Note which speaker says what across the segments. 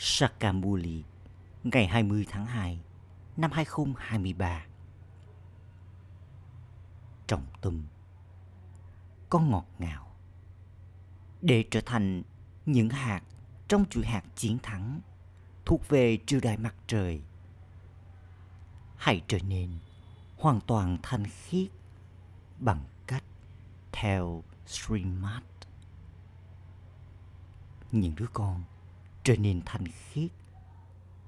Speaker 1: Sakamuli ngày 20 tháng 2 năm 2023. Trọng tâm, Con ngọt ngào Để trở thành những hạt trong chuỗi hạt chiến thắng thuộc về triều đại mặt trời. Hãy trở nên hoàn toàn thanh khiết bằng cách theo Srimad. Những đứa con trở nên thanh khiết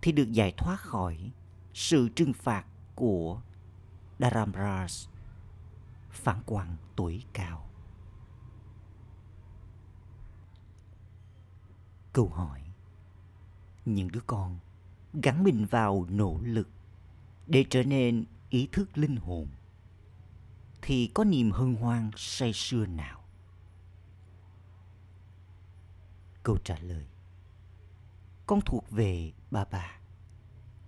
Speaker 1: thì được giải thoát khỏi sự trừng phạt của Dharamras, phản quan tuổi cao. Câu hỏi Những đứa con gắn mình vào nỗ lực để trở nên ý thức linh hồn thì có niềm hân hoan say sưa nào? Câu trả lời con thuộc về bà bà.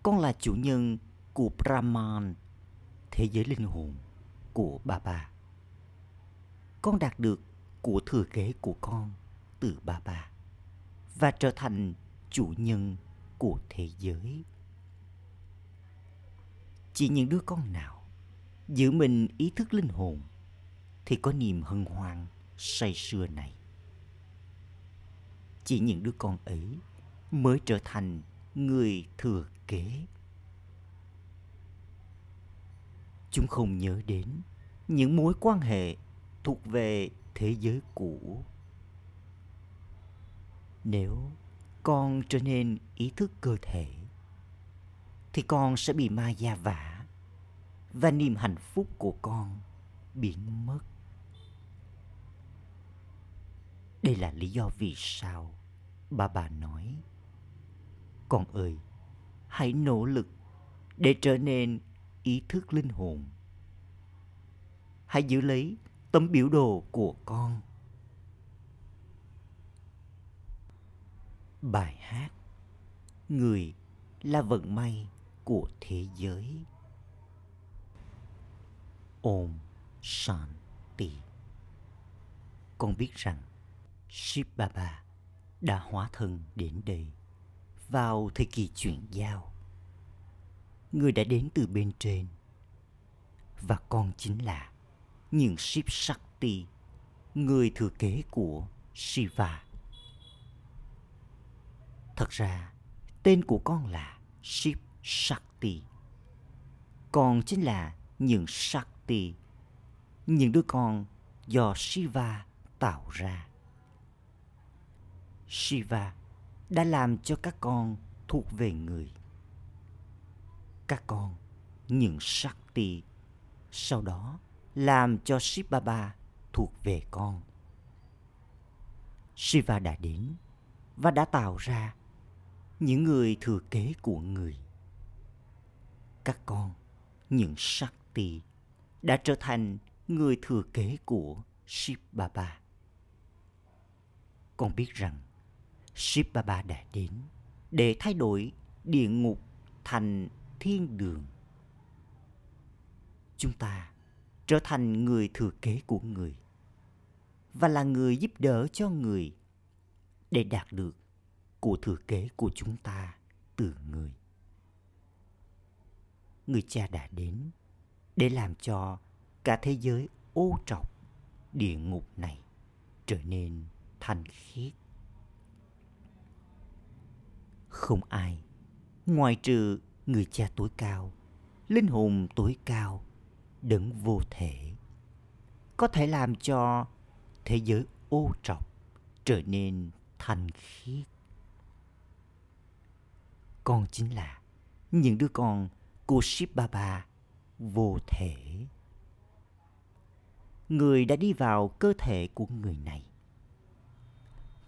Speaker 1: Con là chủ nhân của Brahman, thế giới linh hồn của bà bà. Con đạt được của thừa kế của con từ bà bà và trở thành chủ nhân của thế giới. Chỉ những đứa con nào giữ mình ý thức linh hồn thì có niềm hân hoan say sưa này. Chỉ những đứa con ấy mới trở thành người thừa kế. Chúng không nhớ đến những mối quan hệ thuộc về thế giới cũ. Nếu con trở nên ý thức cơ thể, thì con sẽ bị ma gia vả và niềm hạnh phúc của con biến mất. Đây là lý do vì sao bà bà nói con ơi, hãy nỗ lực để trở nên ý thức linh hồn. Hãy giữ lấy tấm biểu đồ của con. Bài hát Người là vận may của thế giới. Om Shanti. Con biết rằng ship Baba đã hóa thân đến đây vào thời kỳ chuyển giao. Người đã đến từ bên trên và con chính là những ship Shakti, người thừa kế của Shiva. Thật ra, tên của con là Shiv Shakti. Con chính là những Shakti, những đứa con do Shiva tạo ra. Shiva đã làm cho các con thuộc về người. Các con, những Shakti, sau đó làm cho Shiva ba thuộc về con. Shiva đã đến và đã tạo ra những người thừa kế của người. Các con, những Shakti, đã trở thành người thừa kế của Shiva Baba. Con biết rằng Ship Baba đã đến, để thay đổi địa ngục thành thiên đường. Chúng ta trở thành người thừa kế của người và là người giúp đỡ cho người để đạt được của thừa kế của chúng ta từ người. Người cha đã đến để làm cho cả thế giới ô trọc địa ngục này trở nên thanh khiết không ai ngoài trừ người cha tối cao linh hồn tối cao đấng vô thể có thể làm cho thế giới ô trọc trở nên thanh khiết con chính là những đứa con của Shiv Baba vô thể. Người đã đi vào cơ thể của người này.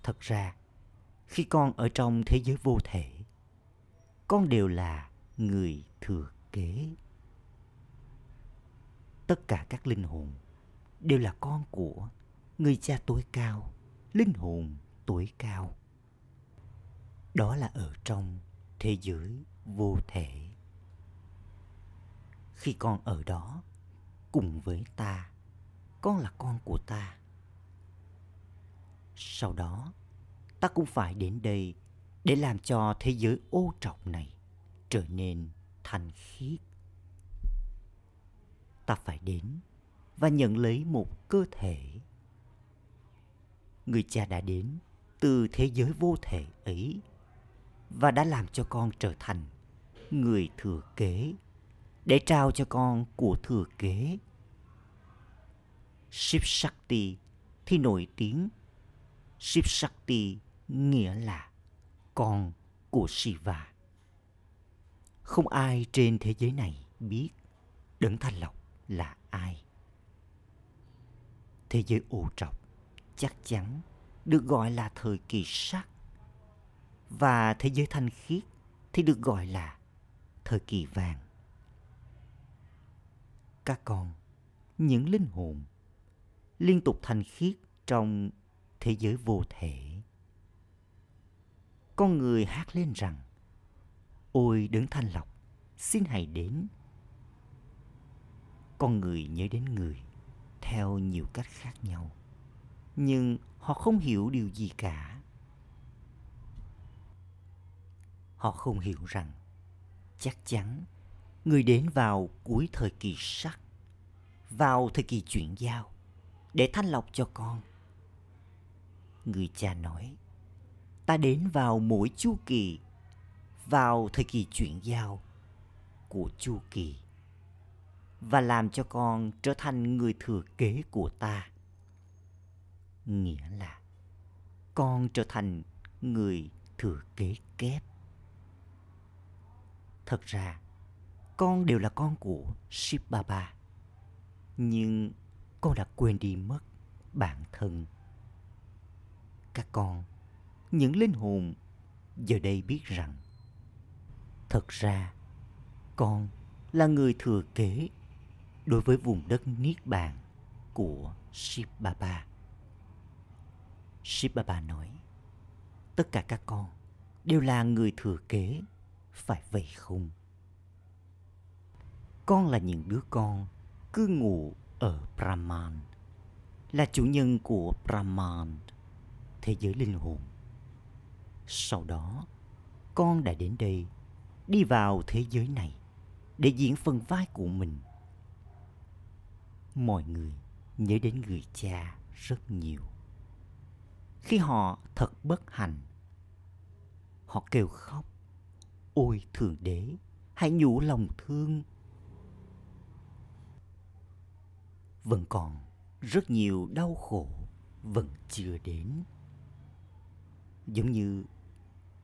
Speaker 1: Thật ra, khi con ở trong thế giới vô thể, con đều là người thừa kế. Tất cả các linh hồn đều là con của người cha tối cao, linh hồn tối cao. Đó là ở trong thế giới vô thể. Khi con ở đó cùng với ta, con là con của ta. Sau đó ta cũng phải đến đây để làm cho thế giới ô trọc này trở nên thanh khiết. Ta phải đến và nhận lấy một cơ thể. Người cha đã đến từ thế giới vô thể ấy và đã làm cho con trở thành người thừa kế, để trao cho con của thừa kế. Shiv Shakti thì nổi tiếng. Shiv Shakti nghĩa là con của Shiva. Không ai trên thế giới này biết Đấng Thanh Lọc là ai. Thế giới ô trọc chắc chắn được gọi là thời kỳ sắc và thế giới thanh khiết thì được gọi là thời kỳ vàng. Các con, những linh hồn liên tục thanh khiết trong thế giới vô thể. Con người hát lên rằng, Ôi đấng thanh lọc, xin hãy đến. Con người nhớ đến người theo nhiều cách khác nhau, nhưng họ không hiểu điều gì cả. Họ không hiểu rằng chắc chắn người đến vào cuối thời kỳ sắc, vào thời kỳ chuyển giao để thanh lọc cho con. Người cha nói, ta đến vào mỗi chu kỳ, vào thời kỳ chuyển giao của chu kỳ và làm cho con trở thành người thừa kế của ta. Nghĩa là con trở thành người thừa kế kép. Thật ra, con đều là con của Shiv Baba. Nhưng con đã quên đi mất bản thân. Các con, những linh hồn giờ đây biết rằng thật ra con là người thừa kế đối với vùng đất Niết Bàn của Shiv Baba. Shiv Baba nói, tất cả các con đều là người thừa kế, phải vậy không? Con là những đứa con cư ngụ ở Brahman, là chủ nhân của Brahman, thế giới linh hồn. Sau đó, con đã đến đây, đi vào thế giới này để diễn phần vai của mình. Mọi người nhớ đến người cha rất nhiều. Khi họ thật bất hạnh, họ kêu khóc. Ôi Thượng Đế, hãy nhủ lòng thương vẫn còn rất nhiều đau khổ vẫn chưa đến. Giống như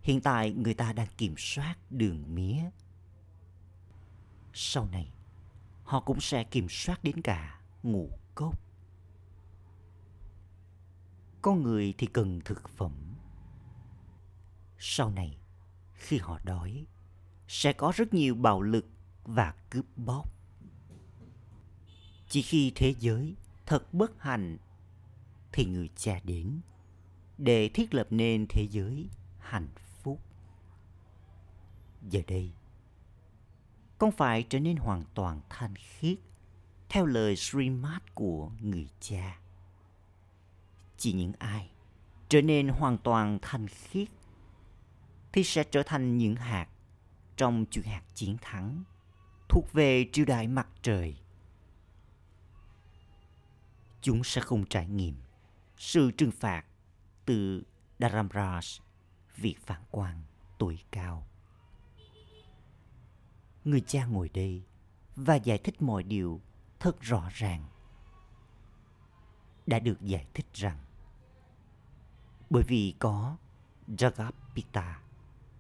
Speaker 1: hiện tại người ta đang kiểm soát đường mía. Sau này, họ cũng sẽ kiểm soát đến cả ngũ cốc. Con người thì cần thực phẩm. Sau này, khi họ đói, sẽ có rất nhiều bạo lực và cướp bóc chỉ khi thế giới thật bất hạnh thì người cha đến để thiết lập nên thế giới hạnh phúc. Giờ đây, con phải trở nên hoàn toàn thanh khiết theo lời Srimad của người cha. Chỉ những ai trở nên hoàn toàn thanh khiết thì sẽ trở thành những hạt trong chuỗi hạt chiến thắng thuộc về triều đại mặt trời chúng sẽ không trải nghiệm sự trừng phạt từ Dharamraj, vị phản quan tuổi cao. Người cha ngồi đây và giải thích mọi điều thật rõ ràng. Đã được giải thích rằng bởi vì có Jagapita,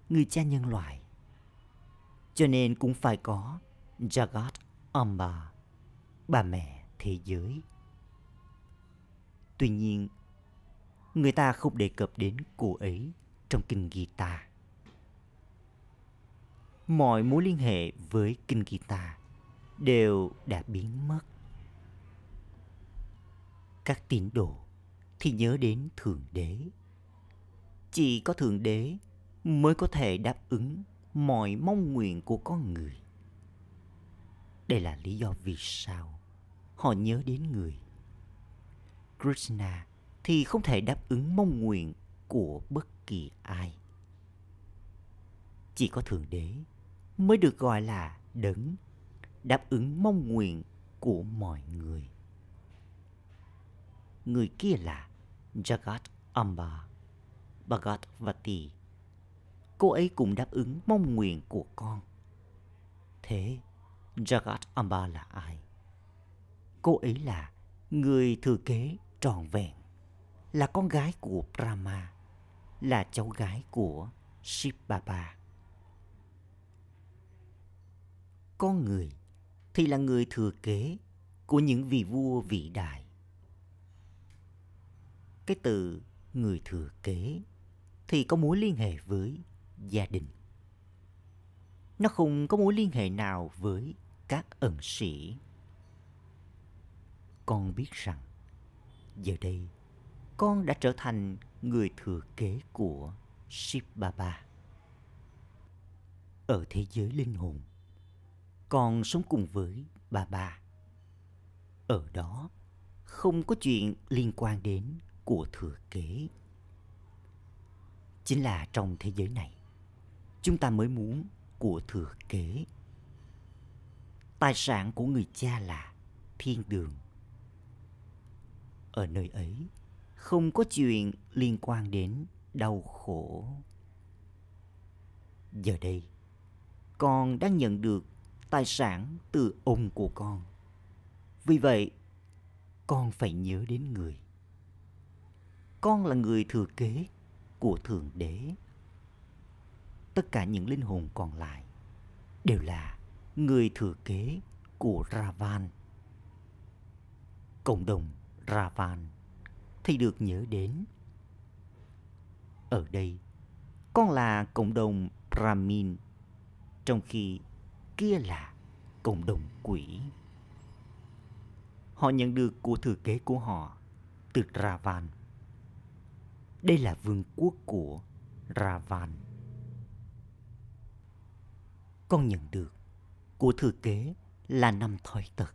Speaker 1: người cha nhân loại, cho nên cũng phải có Jagat Amba, bà mẹ thế giới. Tuy nhiên, người ta không đề cập đến cô ấy trong kinh Gita. Mọi mối liên hệ với kinh Gita đều đã biến mất. Các tín đồ thì nhớ đến Thượng Đế. Chỉ có Thượng Đế mới có thể đáp ứng mọi mong nguyện của con người. Đây là lý do vì sao họ nhớ đến người Krishna thì không thể đáp ứng mong nguyện của bất kỳ ai. chỉ có Thượng Đế mới được gọi là đấng đáp ứng mong nguyện của mọi người. Người kia là Jagat Amba Bhagavati. Cô ấy cũng đáp ứng mong nguyện của con. Thế Jagat Amba là ai? Cô ấy là người thừa kế tròn vẹn, là con gái của Brahma, là cháu gái của Shiv Baba. Con người thì là người thừa kế của những vị vua vĩ đại. Cái từ người thừa kế thì có mối liên hệ với gia đình. Nó không có mối liên hệ nào với các ẩn sĩ. Con biết rằng giờ đây con đã trở thành người thừa kế của Shiv Baba. Ở thế giới linh hồn, con sống cùng với bà bà. Ở đó không có chuyện liên quan đến của thừa kế. Chính là trong thế giới này, chúng ta mới muốn của thừa kế. Tài sản của người cha là thiên đường. Ở nơi ấy, không có chuyện liên quan đến đau khổ. Giờ đây, con đang nhận được tài sản từ ông của con. Vì vậy, con phải nhớ đến người. Con là người thừa kế của Thượng Đế. Tất cả những linh hồn còn lại đều là người thừa kế của Ravan. Cộng đồng Ravan thì được nhớ đến. Ở đây, con là cộng đồng Brahmin, trong khi kia là cộng đồng quỷ. Họ nhận được của thừa kế của họ từ Ravan. Đây là vương quốc của Ravan. Con nhận được của thừa kế là năm thói tật.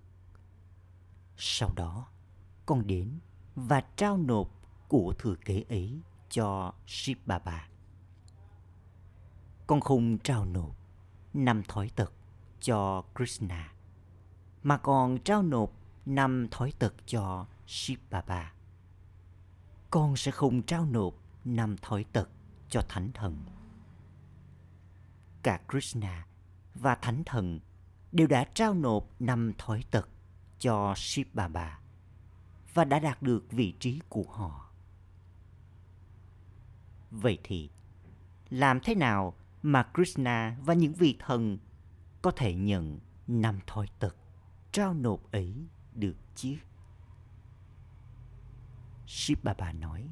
Speaker 1: Sau đó, con đến và trao nộp của thừa kế ấy cho Shiva. Baba. Con không trao nộp năm thói tật cho Krishna, mà còn trao nộp năm thói tật cho Shiv Baba. Con sẽ không trao nộp năm thói tật cho Thánh Thần. Cả Krishna và Thánh Thần đều đã trao nộp năm thói tật cho Shiv Baba và đã đạt được vị trí của họ. Vậy thì, làm thế nào mà Krishna và những vị thần có thể nhận năm thói tật trao nộp ấy được chứ? Shiv Baba nói,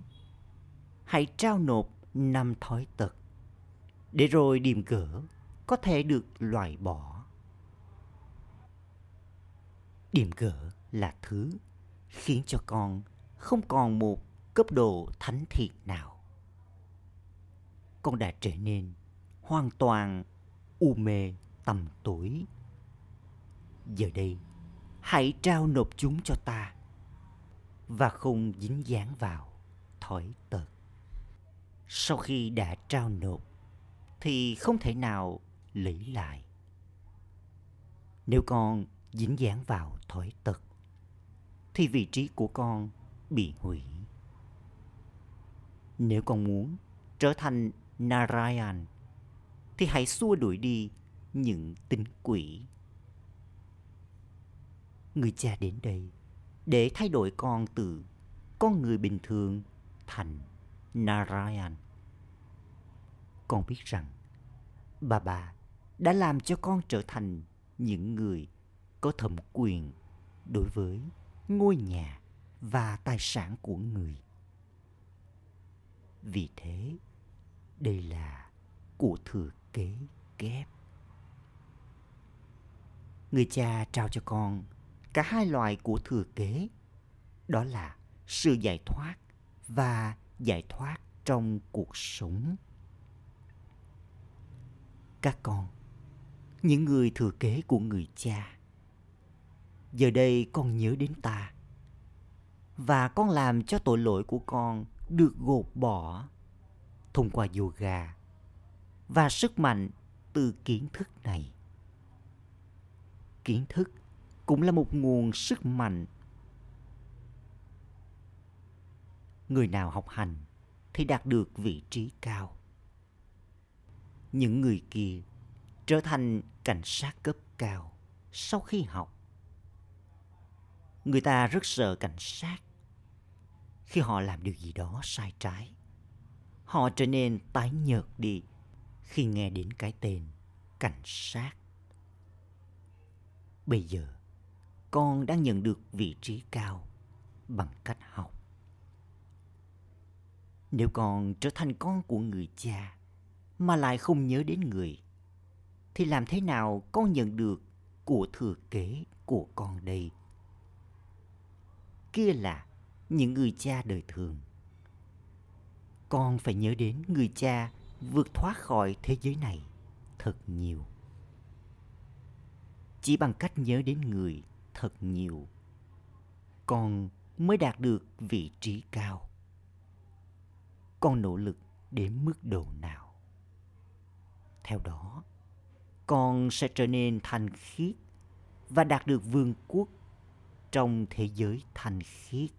Speaker 1: hãy trao nộp năm thói tật để rồi điềm gỡ có thể được loại bỏ. Điềm gỡ là thứ khiến cho con không còn một cấp độ thánh thiện nào. Con đã trở nên hoàn toàn u mê tầm tuổi. Giờ đây, hãy trao nộp chúng cho ta và không dính dáng vào thói tật. Sau khi đã trao nộp thì không thể nào lấy lại. Nếu con dính dáng vào thói tật thì vị trí của con bị hủy. Nếu con muốn trở thành Narayan thì hãy xua đuổi đi những tính quỷ. Người cha đến đây để thay đổi con từ con người bình thường thành Narayan. Con biết rằng bà bà đã làm cho con trở thành những người có thẩm quyền đối với ngôi nhà và tài sản của người. Vì thế, đây là của thừa kế kép. Người cha trao cho con cả hai loại của thừa kế, đó là sự giải thoát và giải thoát trong cuộc sống. Các con, những người thừa kế của người cha, giờ đây con nhớ đến ta. Và con làm cho tội lỗi của con được gột bỏ thông qua yoga và sức mạnh từ kiến thức này kiến thức cũng là một nguồn sức mạnh. Người nào học hành thì đạt được vị trí cao. Những người kia trở thành cảnh sát cấp cao sau khi học. Người ta rất sợ cảnh sát. Khi họ làm điều gì đó sai trái, họ trở nên tái nhợt đi khi nghe đến cái tên cảnh sát bây giờ, con đang nhận được vị trí cao bằng cách học. Nếu con trở thành con của người cha mà lại không nhớ đến người, thì làm thế nào con nhận được của thừa kế của con đây? Kia là những người cha đời thường. Con phải nhớ đến người cha vượt thoát khỏi thế giới này thật nhiều chỉ bằng cách nhớ đến người thật nhiều con mới đạt được vị trí cao. Con nỗ lực đến mức độ nào? Theo đó, con sẽ trở nên thanh khiết và đạt được vương quốc trong thế giới thanh khiết.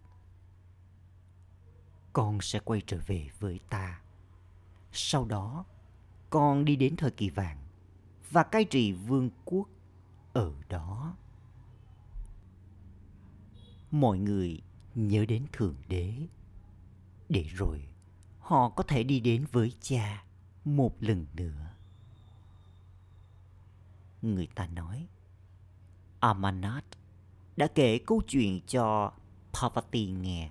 Speaker 1: Con sẽ quay trở về với ta. Sau đó, con đi đến thời kỳ vàng và cai trị vương quốc ở đó. Mọi người nhớ đến thượng đế. Để rồi, họ có thể đi đến với cha một lần nữa. Người ta nói, amanat đã kể câu chuyện cho parvati nghe.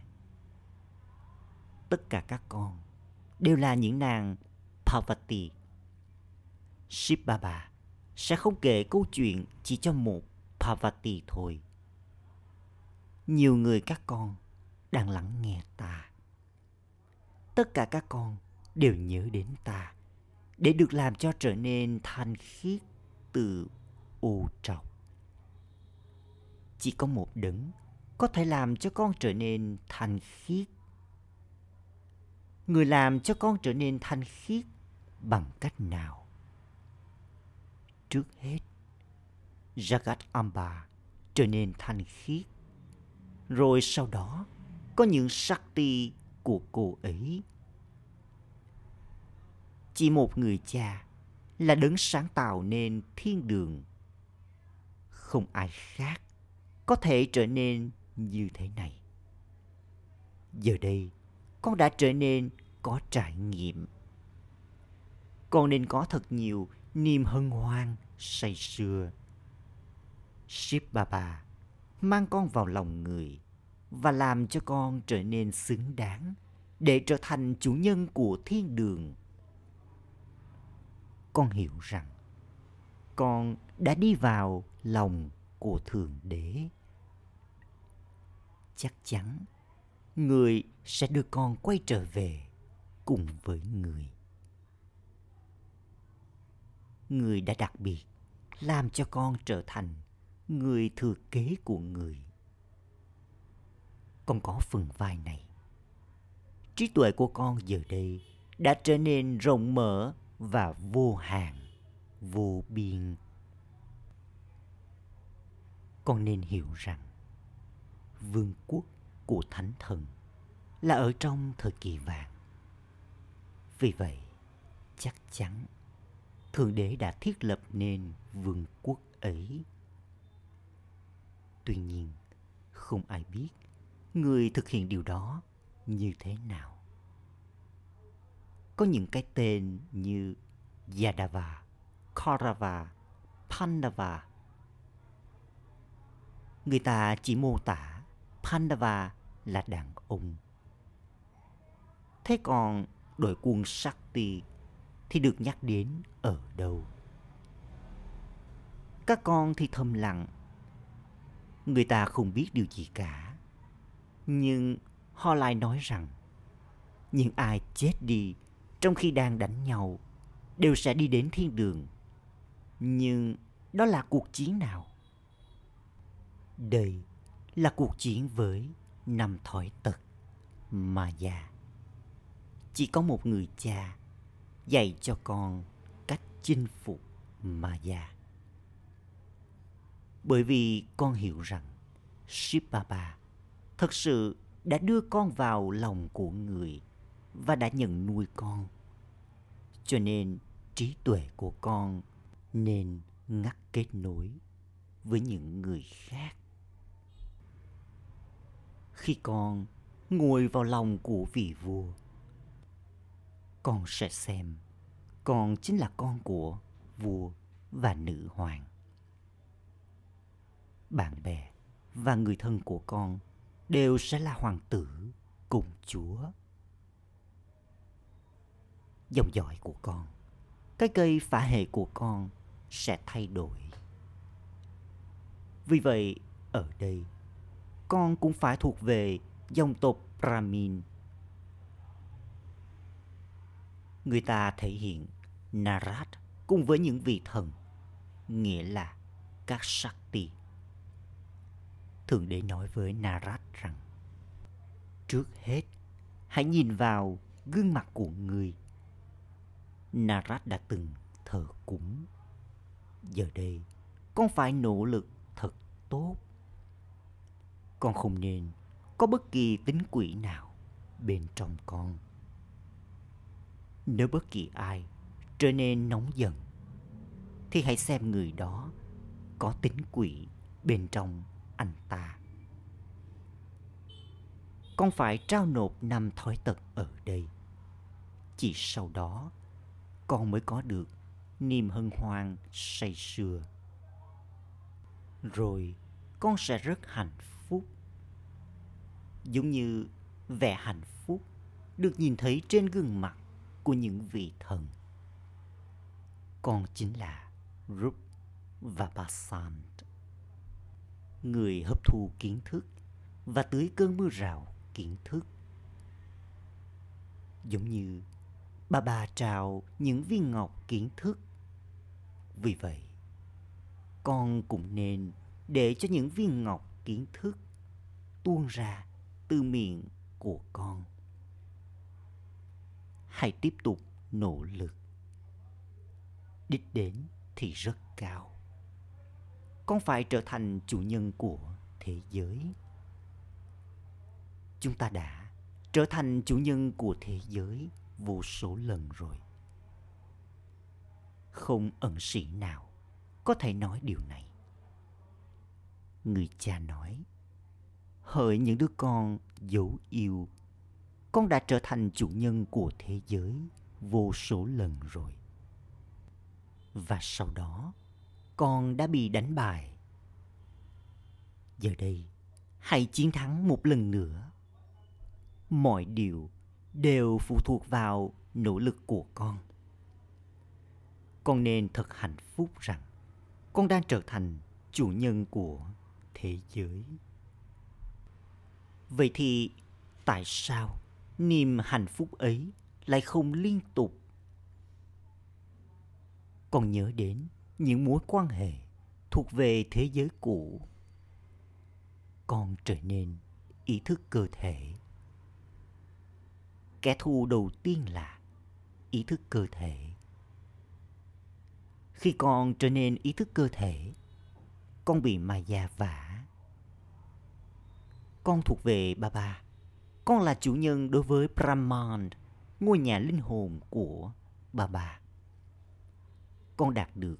Speaker 1: Tất cả các con đều là những nàng parvati. Shiv baba sẽ không kể câu chuyện chỉ cho một parvati thôi. Nhiều người các con đang lắng nghe ta. Tất cả các con đều nhớ đến ta để được làm cho trở nên thanh khiết từ ô trọc. Chỉ có một đấng có thể làm cho con trở nên thanh khiết. Người làm cho con trở nên thanh khiết bằng cách nào? Trước hết. Jagat amba trở nên thanh khiết. Rồi sau đó, có những sắc ti của cô ấy. Chỉ một người cha là đấng sáng tạo nên thiên đường. Không ai khác có thể trở nên như thế này. Giờ đây, con đã trở nên có trải nghiệm. Con nên có thật nhiều niềm hân hoan say sưa Shiva bà mang con vào lòng người và làm cho con trở nên xứng đáng để trở thành chủ nhân của thiên đường. Con hiểu rằng con đã đi vào lòng của Thượng Đế. Chắc chắn người sẽ đưa con quay trở về cùng với người. Người đã đặc biệt, làm cho con trở thành người thừa kế của người. Con có phần vai này. Trí tuệ của con giờ đây đã trở nên rộng mở và vô hạn, vô biên. Con nên hiểu rằng, vương quốc của thánh thần là ở trong thời kỳ vàng. Vì vậy, chắc chắn thượng đế đã thiết lập nên vương quốc ấy tuy nhiên không ai biết người thực hiện điều đó như thế nào có những cái tên như Yadava, Kaurava, Pandava. Người ta chỉ mô tả Pandava là đàn ông. Thế còn đội quân Shakti thì được nhắc đến ở đâu? Các con thì thầm lặng. Người ta không biết điều gì cả nhưng họ lại nói rằng, những ai chết đi trong khi đang đánh nhau đều sẽ đi đến thiên đường. Nhưng đó là cuộc chiến nào? Đây là cuộc chiến với năm thói tật mà già. Chỉ có một người cha dạy cho con cách chinh phục Maya. Bởi vì con hiểu rằng Shibaba thật sự đã đưa con vào lòng của người và đã nhận nuôi con. Cho nên trí tuệ của con nên ngắt kết nối với những người khác. Khi con ngồi vào lòng của vị vua, con sẽ xem con chính là con của vua và nữ hoàng. Bạn bè và người thân của con đều sẽ là hoàng tử cùng chúa. Dòng dõi của con, cái cây phả hệ của con sẽ thay đổi. Vì vậy, ở đây, con cũng phải thuộc về dòng tộc Brahmin. Người ta thể hiện Narad cùng với những vị thần, nghĩa là các Shakti. Thượng đế nói với Narad rằng Trước hết, hãy nhìn vào gương mặt của người. Narad đã từng thờ cúng. Giờ đây, con phải nỗ lực thật tốt. Con không nên có bất kỳ tính quỷ nào bên trong con. Nếu bất kỳ ai trở nên nóng giận, thì hãy xem người đó có tính quỷ bên trong anh ta. Con phải trao nộp năm thói tật ở đây. Chỉ sau đó, con mới có được niềm hân hoan say sưa. Rồi con sẽ rất hạnh phúc. Giống như vẻ hạnh phúc được nhìn thấy trên gương mặt của những vị thần. Con chính là Rup và Basant người hấp thu kiến thức và tưới cơn mưa rào kiến thức. Giống như bà bà trào những viên ngọc kiến thức. Vì vậy, con cũng nên để cho những viên ngọc kiến thức tuôn ra từ miệng của con. Hãy tiếp tục nỗ lực. Đích đến thì rất cao. Con phải trở thành chủ nhân của thế giới. Chúng ta đã trở thành chủ nhân của thế giới vô số lần rồi. Không ẩn sĩ nào có thể nói điều này. Người cha nói, hỡi những đứa con dấu yêu con đã trở thành chủ nhân của thế giới vô số lần rồi và sau đó con đã bị đánh bại. Giờ đây, hãy chiến thắng một lần nữa. Mọi điều đều phụ thuộc vào nỗ lực của con. Con nên thật hạnh phúc rằng con đang trở thành chủ nhân của thế giới. Vậy thì tại sao niềm hạnh phúc ấy lại không liên tục? Con nhớ đến những mối quan hệ thuộc về thế giới cũ con trở nên ý thức cơ thể. Kẻ thù đầu tiên là ý thức cơ thể. Khi con trở nên ý thức cơ thể, con bị maya vả. Con thuộc về ba ba con là chủ nhân đối với brahman ngôi nhà linh hồn của bà bà. con đạt được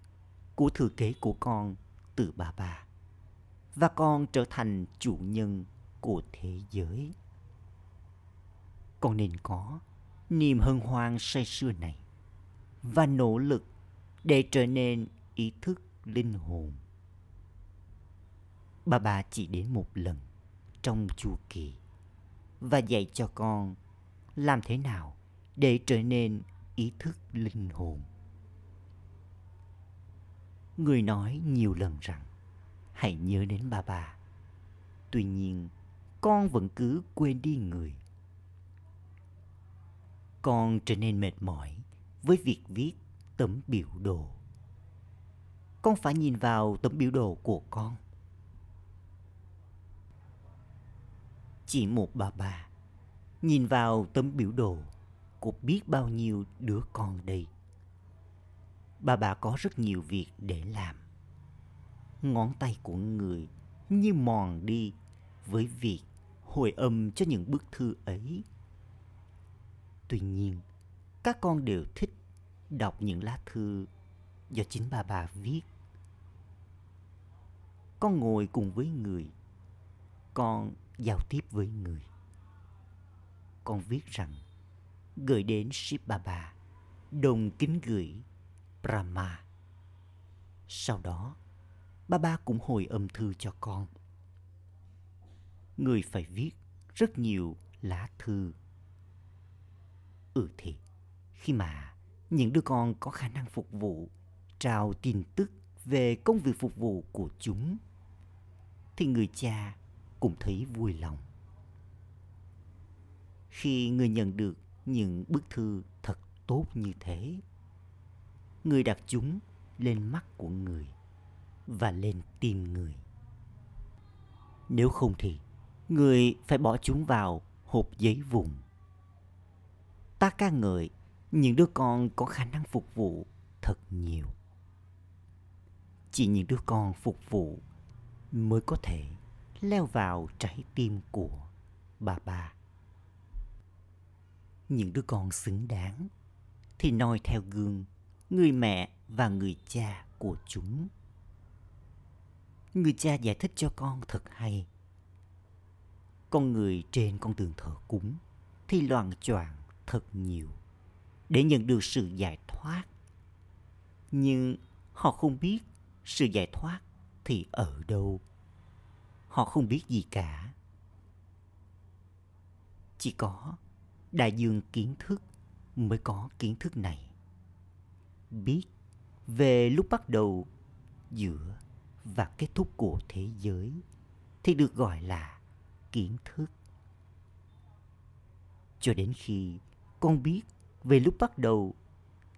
Speaker 1: của thừa kế của con từ bà bà, và con trở thành chủ nhân của thế giới. Con nên có niềm hân hoan say sưa này, và nỗ lực để trở nên ý thức linh hồn. Bà bà chỉ đến một lần trong chu kỳ và dạy cho con làm thế nào để trở nên ý thức linh hồn người nói nhiều lần rằng hãy nhớ đến ba bà. Tuy nhiên, con vẫn cứ quên đi người. Con trở nên mệt mỏi với việc viết tấm biểu đồ. Con phải nhìn vào tấm biểu đồ của con. Chỉ một bà bà nhìn vào tấm biểu đồ của biết bao nhiêu đứa con đây. bà bà có rất nhiều việc để làm. Ngón tay của người như mòn đi với việc hồi âm cho những bức thư ấy. Tuy nhiên, các con đều thích đọc những lá thư do chính bà bà viết. Con ngồi cùng với người, con giao tiếp với người. Con viết rằng gửi đến Ship Baba, đồng kính gửi Brahma. Sau đó, Baba cũng hồi âm thư cho con. Người phải viết rất nhiều lá thư. Ừ thì, khi mà những đứa con có khả năng phục vụ trao tin tức về công việc phục vụ của chúng thì người cha cũng thấy vui lòng. Khi người nhận được những bức thư thật tốt như thế, người đặt chúng lên mắt của người và lên tim người. Nếu không thì, người phải bỏ chúng vào hộp giấy vùng ta ca ngợi, những đứa con có khả năng phục vụ thật nhiều. Chỉ những đứa con phục vụ mới có thể leo vào trái tim của bà bà. Những đứa con xứng đáng thì noi theo gương người mẹ và người cha của chúng. Người cha giải thích cho con thật hay. Con người trên con đường thờ cúng thì loạn choạng thật nhiều để nhận được sự giải thoát. Nhưng họ không biết sự giải thoát thì ở đâu họ không biết gì cả. Chỉ có đại dương kiến thức mới có kiến thức này. Biết về lúc bắt đầu, giữa và kết thúc của thế giới thì được gọi là kiến thức. Cho đến khi con biết về lúc bắt đầu,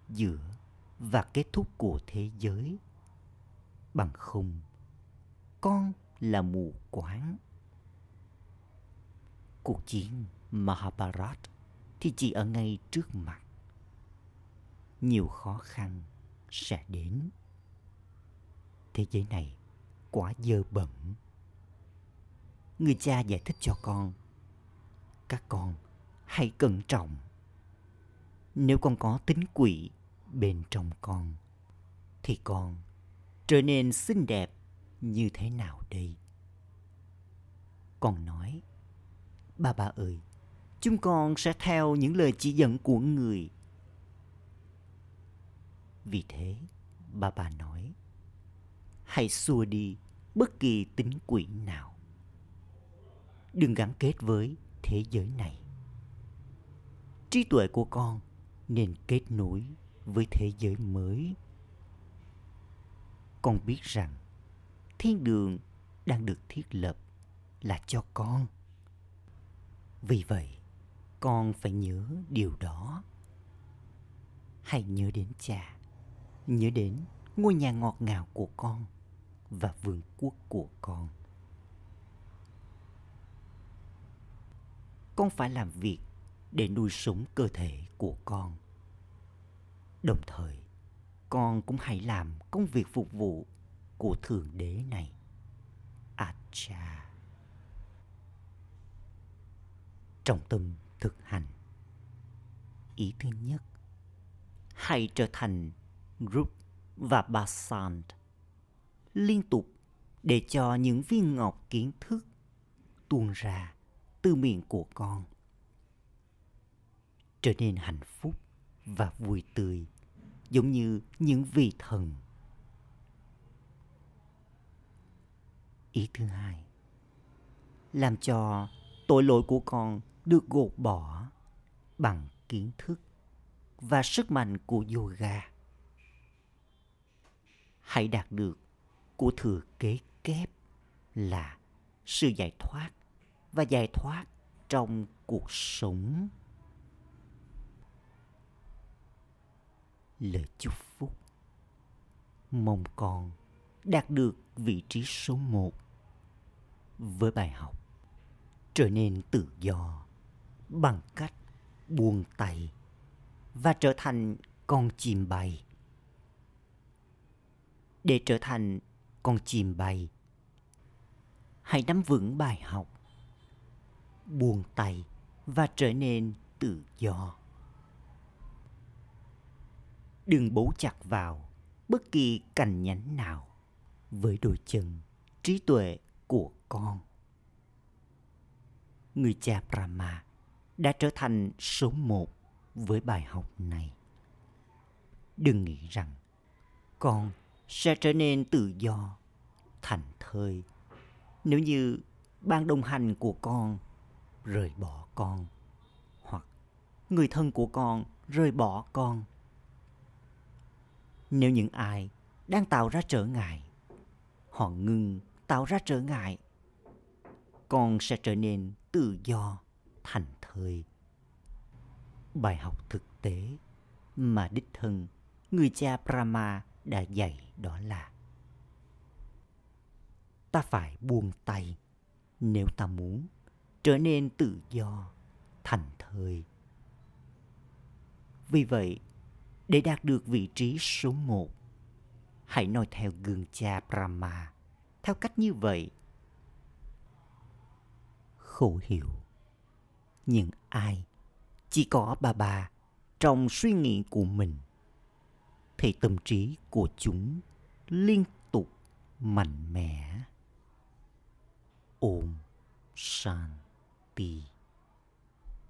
Speaker 1: giữa và kết thúc của thế giới, bằng không, con là mù quáng. Cuộc chiến mahabharat thì chỉ ở ngay trước mặt. Nhiều khó khăn sẽ đến. Thế giới này quá dơ bẩn. Người cha giải thích cho con, các con hãy cẩn trọng. Nếu con có tính quỷ bên trong con, thì con trở nên xinh đẹp như thế nào đây? Con nói, ba ba ơi, chúng con sẽ theo những lời chỉ dẫn của người. Vì thế, ba ba nói, hãy xua đi bất kỳ tính quỷ nào. Đừng gắn kết với thế giới này. Trí tuệ của con nên kết nối với thế giới mới con biết rằng thiên đường đang được thiết lập là cho con. Vì vậy, con phải nhớ điều đó. Hãy nhớ đến cha, nhớ đến ngôi nhà ngọt ngào của con và vương quốc của con. Con phải làm việc để nuôi sống cơ thể của con. Đồng thời, con cũng hãy làm công việc phục vụ của Thượng Đế này. Acha. Trọng tâm thực hành. Ý thứ nhất, hãy trở thành group và Basant liên tục để cho những viên ngọc kiến thức tuôn ra từ miệng của con trở nên hạnh phúc và vui tươi giống như những vị thần. Ý thứ hai, làm cho tội lỗi của con được gột bỏ bằng kiến thức và sức mạnh của yoga. Hãy đạt được của thừa kế kép là sự giải thoát và giải thoát trong cuộc sống. lời chúc phúc. Mong con đạt được vị trí số một với bài học trở nên tự do bằng cách buông tay và trở thành con chim bay để trở thành con chim bay. Hãy nắm vững bài học, buông tay và trở nên tự do. Đừng bấu chặt vào bất kỳ cành nhánh nào với đôi chân trí tuệ của con. Người cha Brahma đã trở thành số một với bài học này. Đừng nghĩ rằng con sẽ trở nên tự do, thành thơi nếu như ban đồng hành của con rời bỏ con hoặc người thân của con rời bỏ con. Nếu những ai đang tạo ra trở ngại, họ ngừng tạo ra trở ngại, con sẽ trở nên tự do, thành thời Bài học thực tế mà đích thân người cha Brahma đã dạy đó là ta phải buông tay nếu ta muốn trở nên tự do, thành thời Vì vậy, để đạt được vị trí số một, hãy noi theo gương cha Brahma, theo cách như vậy. Khổ hiểu, nhưng ai chỉ có bà bà trong suy nghĩ của mình? Thì tâm trí của chúng liên tục mạnh mẽ. Ôm shanti.